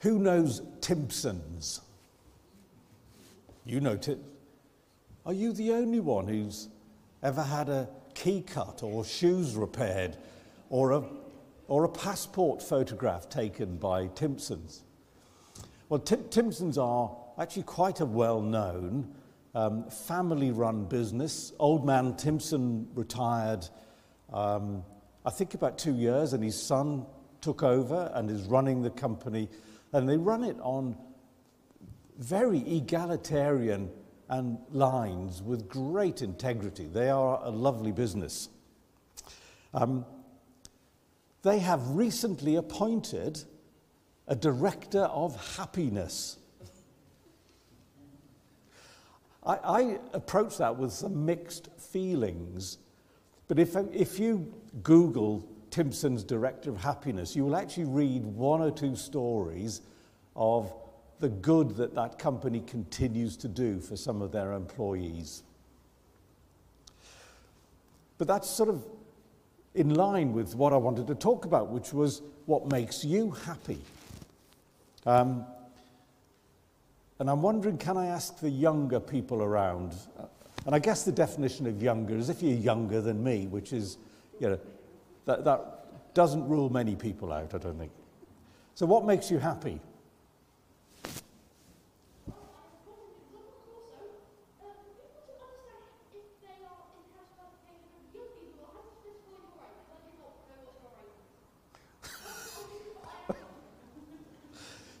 Who knows Timpsons? You know Tim. Are you the only one who's ever had a key cut or shoes repaired or a, or a passport photograph taken by Timpsons? Well, Tim- Timpsons are actually quite a well known um, family run business. Old man Timpson retired, um, I think, about two years, and his son took over and is running the company. And they run it on very egalitarian and lines with great integrity. They are a lovely business. Um, they have recently appointed a director of happiness. I, I approach that with some mixed feelings, but if, if you Google Timpson's director of happiness, you will actually read one or two stories of the good that that company continues to do for some of their employees. But that's sort of in line with what I wanted to talk about, which was what makes you happy. Um, and I'm wondering, can I ask the younger people around? And I guess the definition of younger is if you're younger than me, which is, you know, that, that doesn't rule many people out, I don't think. So, what makes you happy?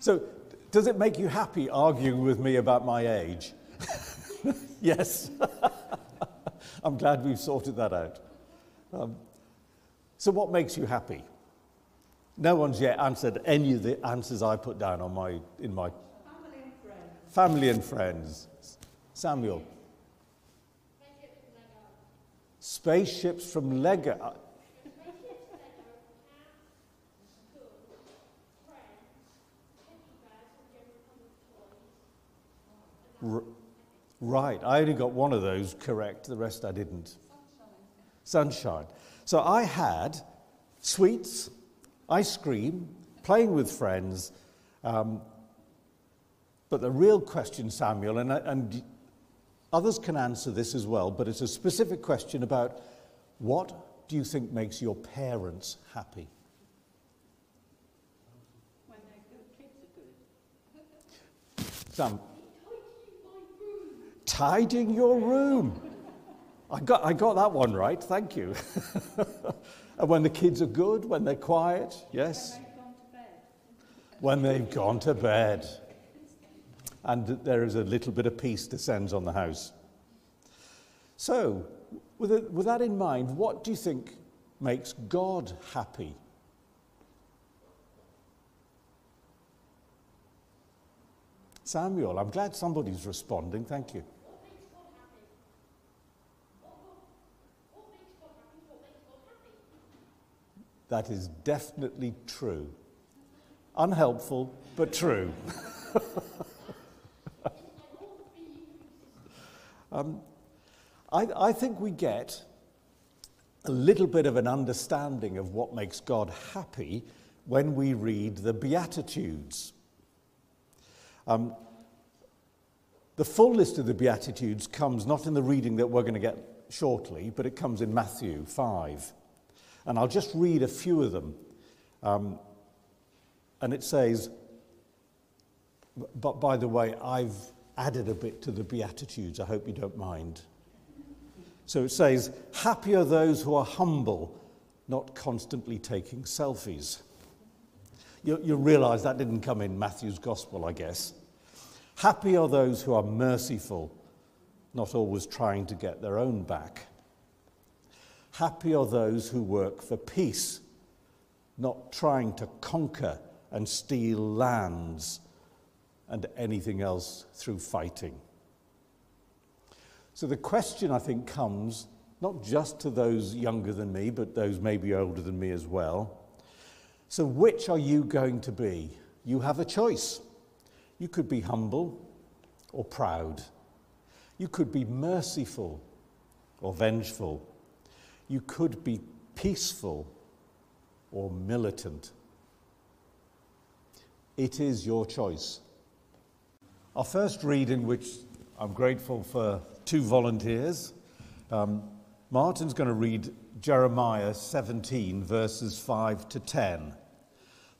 So, does it make you happy arguing with me about my age? yes. I'm glad we've sorted that out. Um, so, what makes you happy? No one's yet answered any of the answers I put down on my, in my Family and friends. family and friends. Samuel. Spaceships from Lego. R- right, I only got one of those correct, the rest I didn't. Sunshine. So I had sweets, ice cream, playing with friends. Um, but the real question, Samuel, and, and others can answer this as well, but it's a specific question about what do you think makes your parents happy? When they're kids are good. Sam. Tidying your room. I got, I got that one right, thank you. and when the kids are good, when they're quiet, yes. They've gone to bed. When they've gone to bed. And there is a little bit of peace descends on the house. So, with, it, with that in mind, what do you think makes God happy? Samuel, I'm glad somebody's responding. Thank you. That is definitely true. Unhelpful, but true. um, I, I think we get a little bit of an understanding of what makes God happy when we read the Beatitudes. Um, the full list of the Beatitudes comes not in the reading that we're going to get shortly, but it comes in Matthew 5. And I'll just read a few of them. Um, and it says, but by the way, I've added a bit to the Beatitudes. I hope you don't mind. So it says, Happy are those who are humble, not constantly taking selfies. You, you realize that didn't come in Matthew's gospel, I guess. Happy are those who are merciful, not always trying to get their own back. Happy are those who work for peace, not trying to conquer and steal lands and anything else through fighting. So the question, I think, comes not just to those younger than me, but those maybe older than me as well. So, which are you going to be? You have a choice. You could be humble or proud. You could be merciful or vengeful. You could be peaceful or militant. It is your choice. Our first reading, which I'm grateful for two volunteers, um, Martin's going to read Jeremiah 17, verses 5 to 10.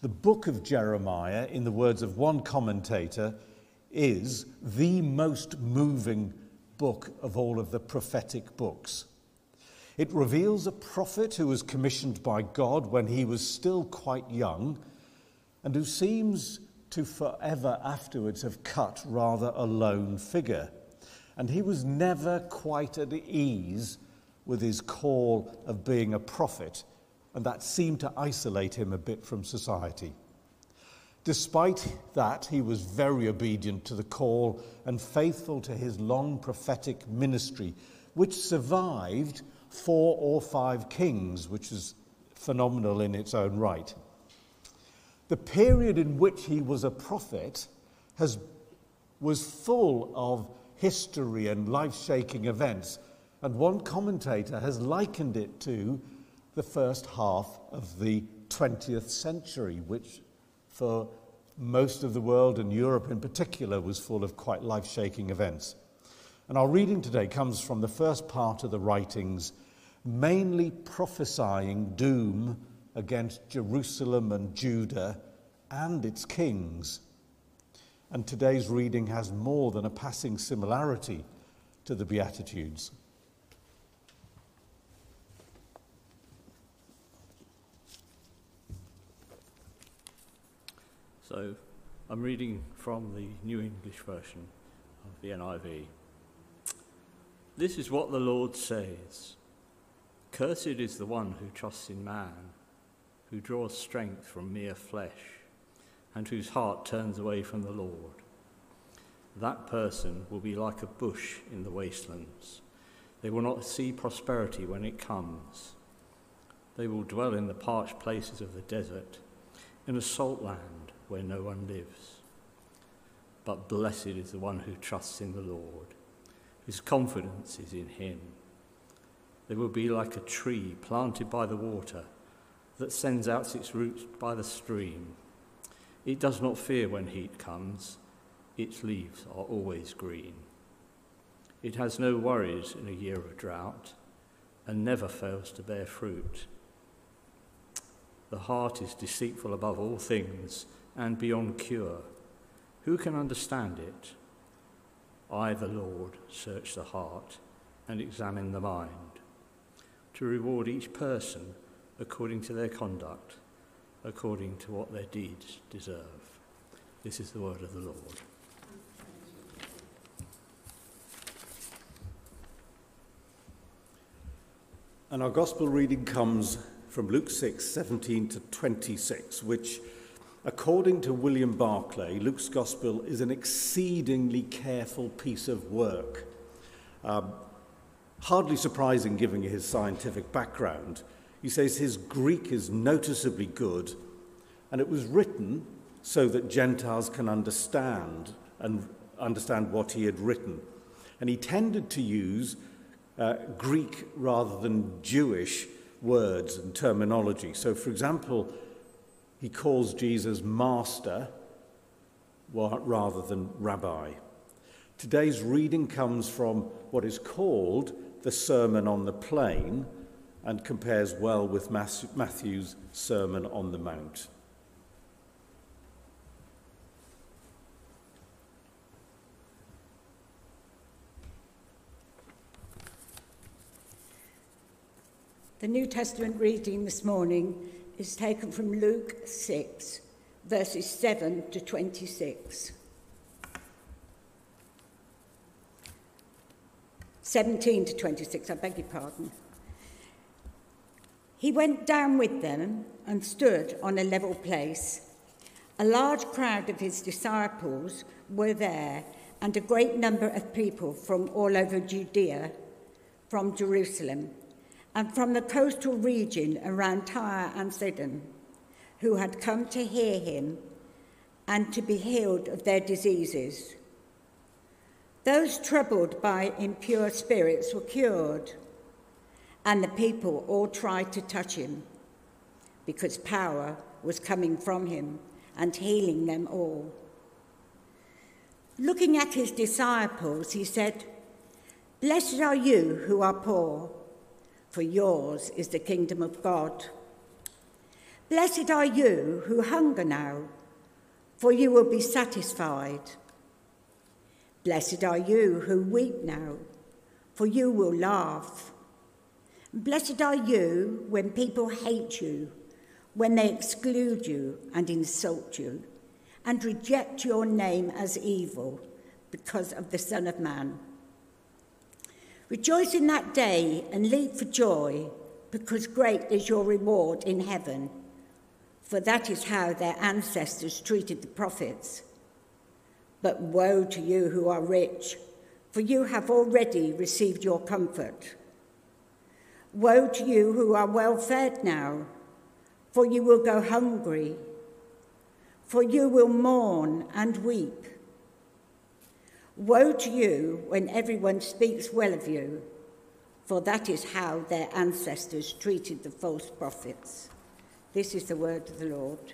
The book of Jeremiah, in the words of one commentator, is the most moving book of all of the prophetic books. It reveals a prophet who was commissioned by God when he was still quite young and who seems to forever afterwards have cut rather a lone figure. And he was never quite at ease with his call of being a prophet, and that seemed to isolate him a bit from society. Despite that, he was very obedient to the call and faithful to his long prophetic ministry, which survived four or five kings, which is phenomenal in its own right. The period in which he was a prophet has, was full of history and life shaking events, and one commentator has likened it to the first half of the 20th century, which for most of the world and Europe in particular was full of quite life shaking events. And our reading today comes from the first part of the writings, mainly prophesying doom against Jerusalem and Judah and its kings. And today's reading has more than a passing similarity to the Beatitudes. So I'm reading from the New English version of the NIV. This is what the Lord says Cursed is the one who trusts in man, who draws strength from mere flesh, and whose heart turns away from the Lord. That person will be like a bush in the wastelands. They will not see prosperity when it comes. They will dwell in the parched places of the desert, in a salt land where no one lives. But blessed is the one who trusts in the Lord, whose confidence is in him. They will be like a tree planted by the water that sends out its roots by the stream. It does not fear when heat comes, its leaves are always green. It has no worries in a year of drought and never fails to bear fruit. The heart is deceitful above all things and beyond cure. Who can understand it? I, the Lord, search the heart and examine the mind, to reward each person according to their conduct, according to what their deeds deserve. This is the word of the Lord. And our gospel reading comes from Luke 6 17 to 26, which According to William Barclay, Luke's Gospel is an exceedingly careful piece of work. Um, hardly surprising given his scientific background. He says his Greek is noticeably good, and it was written so that Gentiles can understand and understand what he had written. And he tended to use uh, Greek rather than Jewish words and terminology. So, for example, he calls Jesus master rather than rabbi. Today's reading comes from what is called the Sermon on the Plain and compares well with Matthew's Sermon on the Mount. The New Testament reading this morning is taken from Luke 6, verses 7 to 26. 17 to 26, I beg your pardon. He went down with them and stood on a level place. A large crowd of his disciples were there, and a great number of people from all over Judea, from Jerusalem, and from the coastal region around Tyre and Sidon, who had come to hear him and to be healed of their diseases. Those troubled by impure spirits were cured, and the people all tried to touch him because power was coming from him and healing them all. Looking at his disciples, he said, Blessed are you who are poor, for yours is the kingdom of God. Blessed are you who hunger now, for you will be satisfied. Blessed are you who weep now, for you will laugh. Blessed are you when people hate you, when they exclude you and insult you, and reject your name as evil because of the Son of Man. Rejoice in that day and leap for joy, because great is your reward in heaven, for that is how their ancestors treated the prophets. But woe to you who are rich, for you have already received your comfort. Woe to you who are well fed now, for you will go hungry, for you will mourn and weep. Woe to you when everyone speaks well of you, for that is how their ancestors treated the false prophets. This is the word of the Lord.